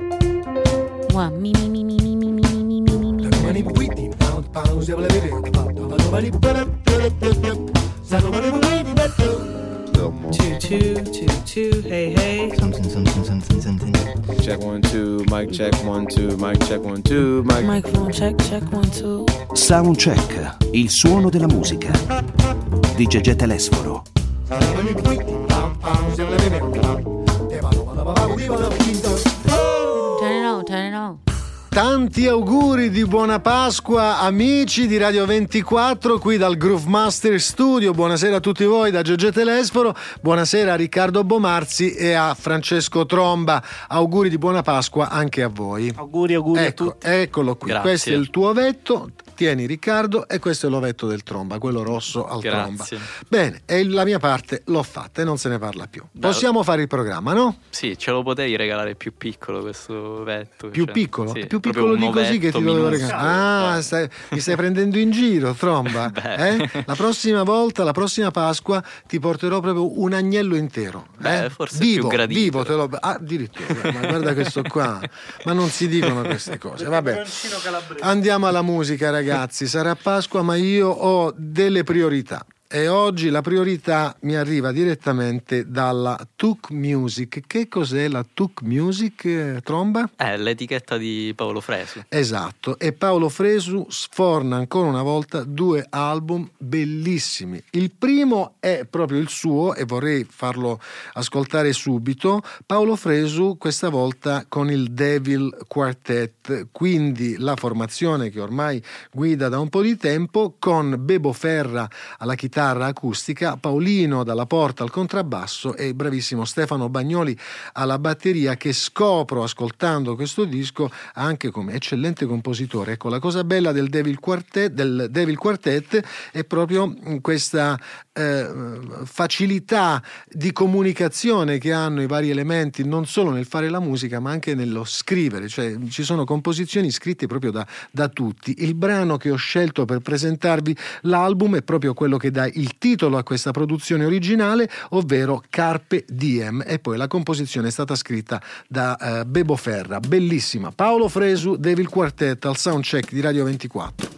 Mua, mi, mi, mi, mi, mi, mi, mi, mi, mi, mi, mi, mi. Two, two, two, two, hey, hey. Something, something, something, something. Check one, two, mic check one, two, mic check one, two, mic. Microphone check, check one, two. Soundcheck, il suono della musica. Di Gegè Telesforo. Turn Tanti auguri di buona Pasqua amici di Radio 24 qui dal Groove Master Studio. Buonasera a tutti voi da Giorgio Telesforo, buonasera a Riccardo Bomarzi e a Francesco Tromba. Auguri di buona Pasqua anche a voi. Auguri, auguri a Ecco, tutti. eccolo qui. Grazie. Questo è il tuo ovetto. Tieni Riccardo e questo è l'ovetto del tromba, quello rosso al tromba. Grazie. Bene, e la mia parte l'ho fatta e non se ne parla più. Possiamo fare il programma, no? Sì, ce lo potevi regalare più piccolo questo vetto. Più cioè, piccolo? sì, più piccolo di così che ti dovevo regalare. Ah, stai- mi stai prendendo in giro, tromba. Eh? La prossima volta, la prossima Pasqua, ti porterò proprio un agnello intero. Beh, eh? forse vivo, più gradito. vivo, te lo. Ah, addirittura, ma guarda questo qua. Ma non si dicono queste cose. Vabbè. Andiamo alla musica, ragazzi. Sarà Pasqua, ma io ho delle priorità. E oggi la priorità mi arriva direttamente dalla Tuk Music. Che cos'è la Tuk Music, Tromba? Eh, l'etichetta di Paolo Fresu. Esatto, e Paolo Fresu sforna ancora una volta due album bellissimi. Il primo è proprio il suo e vorrei farlo ascoltare subito. Paolo Fresu questa volta con il Devil Quartet, quindi la formazione che ormai guida da un po' di tempo con Bebo Ferra alla chitarra acustica, Paolino dalla porta al contrabbasso e il bravissimo Stefano Bagnoli alla batteria che scopro ascoltando questo disco anche come eccellente compositore. Ecco, la cosa bella del Devil Quartet, del Devil Quartet è proprio questa eh, facilità di comunicazione che hanno i vari elementi non solo nel fare la musica ma anche nello scrivere, cioè ci sono composizioni scritte proprio da, da tutti. Il brano che ho scelto per presentarvi l'album è proprio quello che dà il titolo a questa produzione originale, ovvero Carpe Diem e poi la composizione è stata scritta da eh, Bebo Ferra, bellissima. Paolo Fresu, Devil Quartet al soundcheck di Radio 24.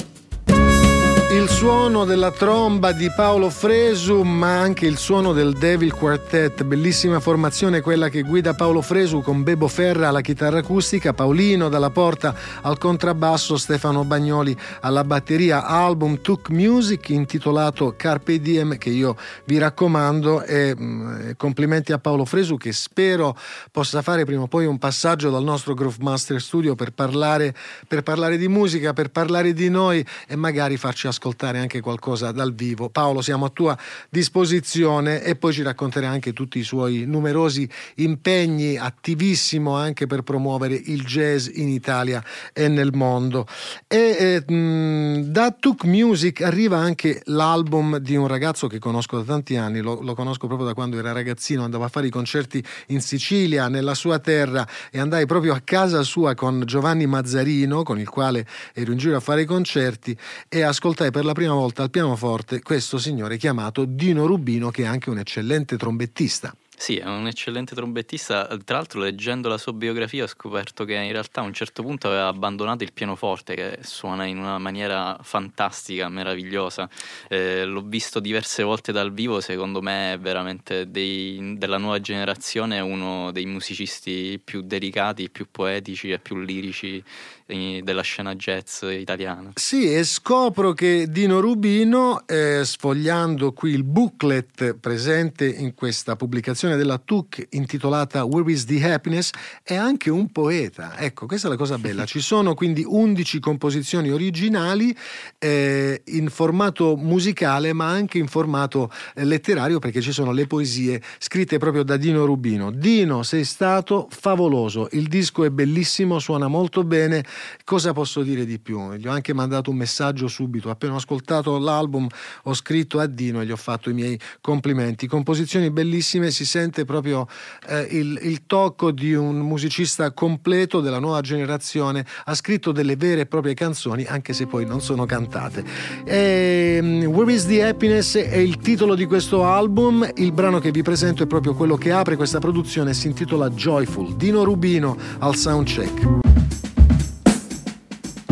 Il suono della tromba di Paolo Fresu, ma anche il suono del Devil Quartet, bellissima formazione quella che guida Paolo Fresu con Bebo Ferra alla chitarra acustica, Paolino dalla porta al contrabbasso, Stefano Bagnoli alla batteria, album Took Music intitolato Carpe Diem che io vi raccomando e mm, complimenti a Paolo Fresu che spero possa fare prima o poi un passaggio dal nostro Groove Master Studio per parlare, per parlare di musica, per parlare di noi e magari farci ascoltare anche qualcosa dal vivo. Paolo, siamo a tua disposizione e poi ci racconterai anche tutti i suoi numerosi impegni, attivissimo anche per promuovere il jazz in Italia e nel mondo. E eh, mh, da Tuk Music arriva anche l'album di un ragazzo che conosco da tanti anni, lo, lo conosco proprio da quando era ragazzino, andava a fare i concerti in Sicilia, nella sua terra e andai proprio a casa sua con Giovanni Mazzarino, con il quale ero in giro a fare i concerti e ascoltai per la prima volta al pianoforte questo signore chiamato Dino Rubino che è anche un eccellente trombettista. Sì, è un eccellente trombettista. Tra l'altro, leggendo la sua biografia, ho scoperto che in realtà a un certo punto aveva abbandonato il pianoforte, che suona in una maniera fantastica, meravigliosa. Eh, l'ho visto diverse volte dal vivo. Secondo me, è veramente dei- della nuova generazione uno dei musicisti più delicati, più poetici e più lirici eh, della scena jazz italiana. Sì, e scopro che Dino Rubino, eh, sfogliando qui il booklet presente in questa pubblicazione della TUC intitolata Where is the Happiness, è anche un poeta. Ecco, questa è la cosa bella. Ci sono quindi 11 composizioni originali eh, in formato musicale, ma anche in formato eh, letterario, perché ci sono le poesie scritte proprio da Dino Rubino. Dino, sei stato favoloso. Il disco è bellissimo, suona molto bene. Cosa posso dire di più? Gli ho anche mandato un messaggio subito. Appena ho ascoltato l'album, ho scritto a Dino e gli ho fatto i miei complimenti. Composizioni bellissime, si sente proprio eh, il, il tocco di un musicista completo della nuova generazione, ha scritto delle vere e proprie canzoni, anche se poi non sono cantate. E, um, Where is the Happiness è il titolo di questo album, il brano che vi presento è proprio quello che apre questa produzione, si intitola Joyful, Dino Rubino al soundcheck.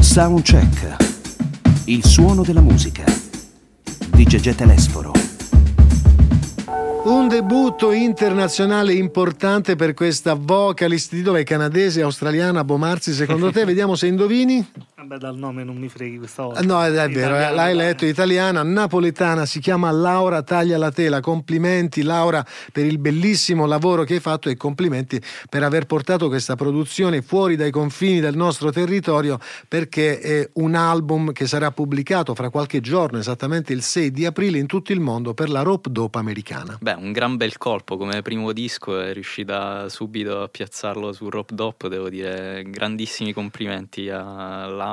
Soundcheck, il suono della musica di Gegè Telesforo. Un debutto internazionale importante per questa vocalist di dove è canadese, australiana, Bomarzi, secondo te? Vediamo se indovini. Vabbè, dal nome non mi freghi questa volta. No, è, è vero, Italiana, l'hai dai. letto, italiana, napoletana, si chiama Laura Taglia la Tela. Complimenti Laura per il bellissimo lavoro che hai fatto e complimenti per aver portato questa produzione fuori dai confini del nostro territorio perché è un album che sarà pubblicato fra qualche giorno, esattamente il 6 di aprile in tutto il mondo per la Rope Dope americana. Beh, un gran bel colpo come primo disco, è riuscita subito a piazzarlo su Rope Dop, devo dire, grandissimi complimenti a Laura,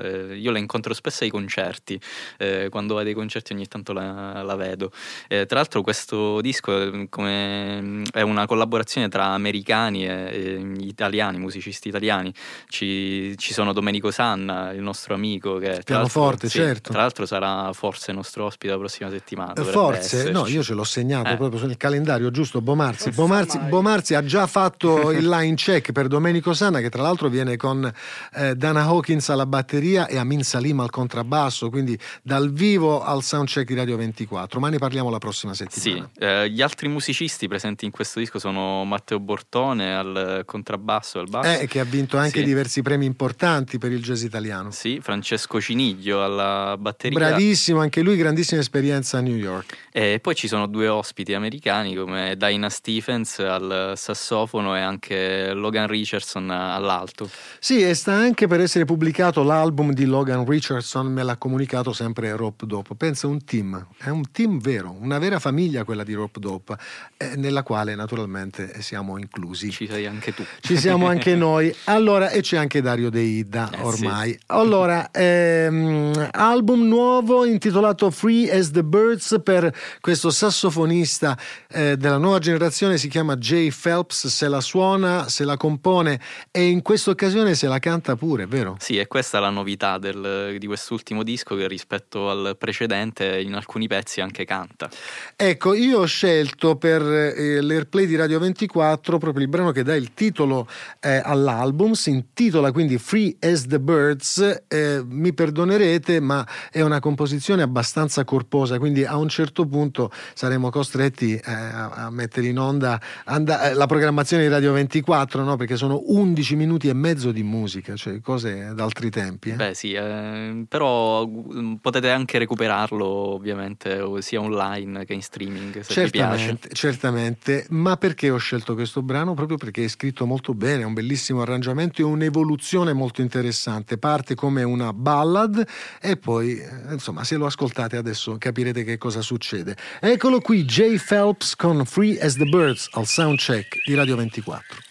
eh, io la incontro spesso ai concerti, eh, quando vado ai concerti ogni tanto la, la vedo. Eh, tra l'altro questo disco eh, come- è una collaborazione tra americani e, e italiani, musicisti italiani, ci, ci sono Domenico Sanna, il nostro amico, che tra l'altro- Pianoforte, sì, certo. tra l'altro sarà forse nostro ospite la prossima settimana. Forse, no, esserci. io ce l'ho segnato Eh. proprio sul calendario, giusto? Bomarzi. Bomarzi. Bomarzi ha già fatto il line check per Domenico Sanna, che tra l'altro viene con eh, Dana Hawkins alla batteria e Amin Salim al contrabbasso, quindi dal vivo al soundcheck di Radio 24. Ma ne parliamo la prossima Sì, settimana. eh, gli altri musicisti presenti in questo disco sono Matteo Bortone al contrabbasso e al basso. Eh, che ha vinto anche Sì. diversi premi importanti per il jazz italiano. Sì, Francesco Ciniglio alla batteria. Bravissimo, anche lui, grandissima esperienza a New York. E poi ci sono due ospiti americani come Dinah Stephens al sassofono e anche Logan Richardson all'alto. Sì, e sta anche per essere pubblicato l'album di Logan Richardson, me l'ha comunicato sempre Rope Dope. Pensa un team, è un team vero, una vera famiglia quella di Rope Dope, eh, nella quale naturalmente siamo inclusi. Ci sei anche tu. Ci siamo anche noi. Allora, e c'è anche Dario De Ida Eh, ormai. Allora, ehm, album nuovo intitolato Free as the Birds per questo sassofonista eh, della nuova generazione, si chiama Jay Phelps, se la suona, se la compone e in questa occasione se la canta pure, vero? Sì, e questa è la novità del- di quest'ultimo disco che rispetto al precedente in alcuni pezzi anche canta. Ecco, io ho scelto per eh, l'airplay di Radio 24 proprio il brano che dà il titolo eh, all'album, si intitola quindi Free as the Birds, eh, mi perdonerete ma è una composizione abbastanza corposa, quindi a un certo punto saremo costretti eh, a, a mettere in onda and- la programmazione di Radio 24, no? perché sono 11 minuti e mezzo di musica, cioè cose d'altri tempi. eh. Beh sì, eh, però mm, potete anche recuperarlo ovviamente sia online che in streaming se vi piace. Certamente, certamente, ma perché ho scelto questo brano? Proprio perché è scritto molto bene, è un bellissimo arrangiamento e un'evoluzione molto interessante. Parte come una ballad e poi, eh, insomma, se lo ascoltate adesso capirete che cosa succede. Eccolo qui, Jay Phelps con Free as the Birds al soundcheck di Radio 24.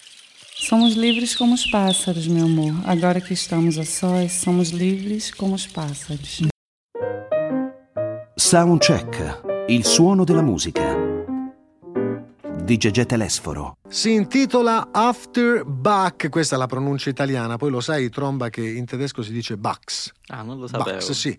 Somos livres como os pássaros, meu amor. Agora que estamos a sós, somos livres como os pássaros. Soundcheck, il suono della musica di Gegè Telesforo. Si intitola After Bach, questa è la pronuncia italiana, poi lo sai Tromba che in tedesco si dice Bax. Ah, non lo sapevo. Bax, sì.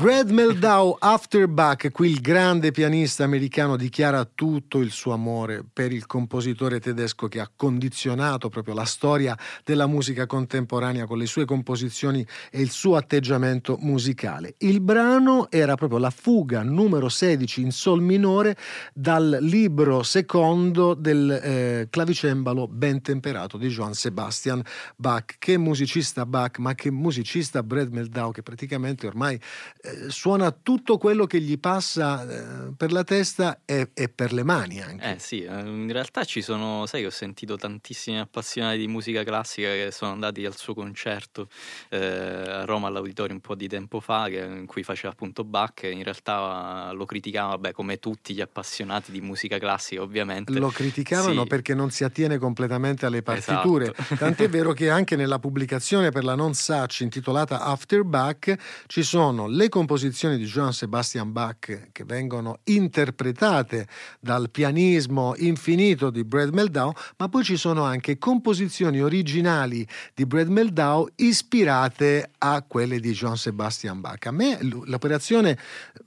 Brad Meldau, After Bach, qui il grande pianista americano dichiara tutto il suo amore per il compositore tedesco che ha condizionato proprio la storia della musica contemporanea con le sue composizioni e il suo atteggiamento musicale. Il brano era proprio la fuga numero 16 in sol minore dal libro secondo del eh, clavicembalo ben temperato di Johann Sebastian Bach. Che musicista Bach, ma che musicista Brad Meldau che praticamente ormai eh, suona tutto quello che gli passa eh, per la testa e, e per le mani anche. Eh sì, eh, in realtà ci sono, sai che ho sentito tantissimi appassionati di musica classica che sono andati al suo concerto eh, a Roma all'auditorio un po' di tempo fa, che- in cui faceva appunto Bach in realtà lo criticava, vabbè, come tutti gli appassionati di musica classica ovviamente. Lo criticavano Sì. perché non si attiene completamente alle partiture. Esatto. Tant'è vero che anche nella pubblicazione per la non Such intitolata After Bach ci sono le composizioni di Johann Sebastian Bach che vengono interpretate dal pianismo infinito di Brad Meldau, ma poi ci sono anche composizioni originali di Brad Meldau ispirate a quelle di Johann Sebastian Bach. A me l'operazione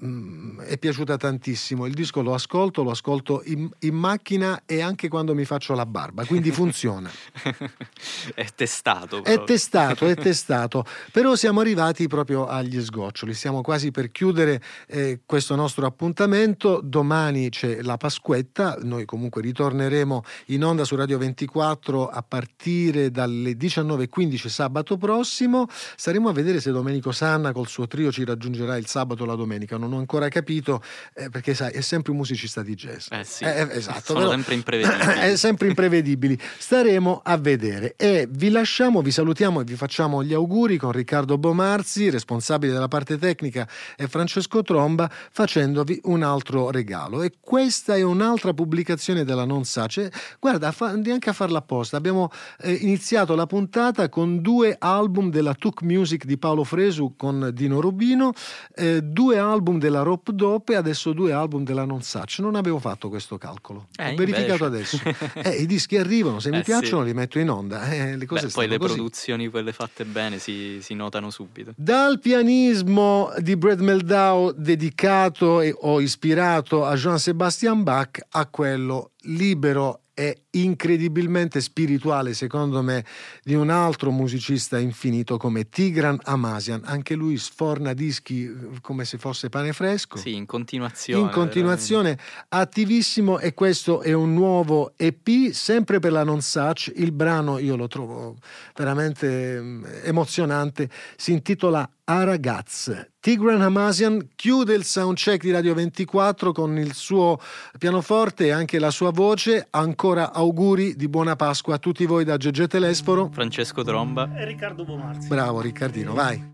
mm, è piaciuta tantissimo, il disco lo ascolto, lo ascolto in, in macchina e anche quando mi faccio la barba, quindi funziona. è testato. È proprio. testato, è testato, però siamo arrivati proprio agli sgoccioli, siamo quasi per chiudere eh, questo nostro appuntamento, domani c'è la Pasquetta, noi comunque ritorneremo in onda su Radio 24 a partire dalle 19.15 sabato prossimo, staremo a vedere se Domenico Sanna col suo trio ci raggiungerà il sabato o la domenica, non ho ancora capito eh, perché sai è sempre un musicista di jazz. Eh sì, Eh, eh, esatto, sono sempre imprevedibili. è sempre imprevedibili. Staremo a vedere e vi lasciamo, vi salutiamo e vi facciamo gli auguri con Riccardo Bomarzi, responsabile della parte tecnica, e Francesco Tromba, facendovi un altro regalo. E questa è un'altra pubblicazione della Non Sace. Guarda, fa- neanche a farla apposta. Abbiamo eh, iniziato la puntata con due album della Tuk Music di Paolo Fresu con Dino Rubino, eh, due album della Rop Dope e adesso due album della Non Sace. Non avevo fatto questo calcolo. Eh, Ho verificato invece. adesso. Eh, I dischi arrivano, se mi Eh, piacciono sì. li metto in onda. Eh, le Beh, poi le così. produzioni, quelle fatte bene, si, si notano subito. Dal pianismo di Brad Meldau dedicato e- o ispirato a Jean Sebastian Bach a quello libero e incredibilmente spirituale, secondo me, di un altro musicista infinito come Tigran Amasian. Anche lui sforna dischi eh, come se fosse pane fresco. Sì, in continuazione. in continuazione attivissimo e questo è un nuovo EP sempre per la non such il brano io lo trovo veramente mm, emozionante si intitola A ragaz Tigran Hamasian chiude il soundcheck di Radio 24 con il suo pianoforte e anche la sua voce ancora auguri di buona Pasqua a tutti voi da Gegge Telesforo Francesco Tromba. E Riccardo Bomarzi. bravo Riccardino vai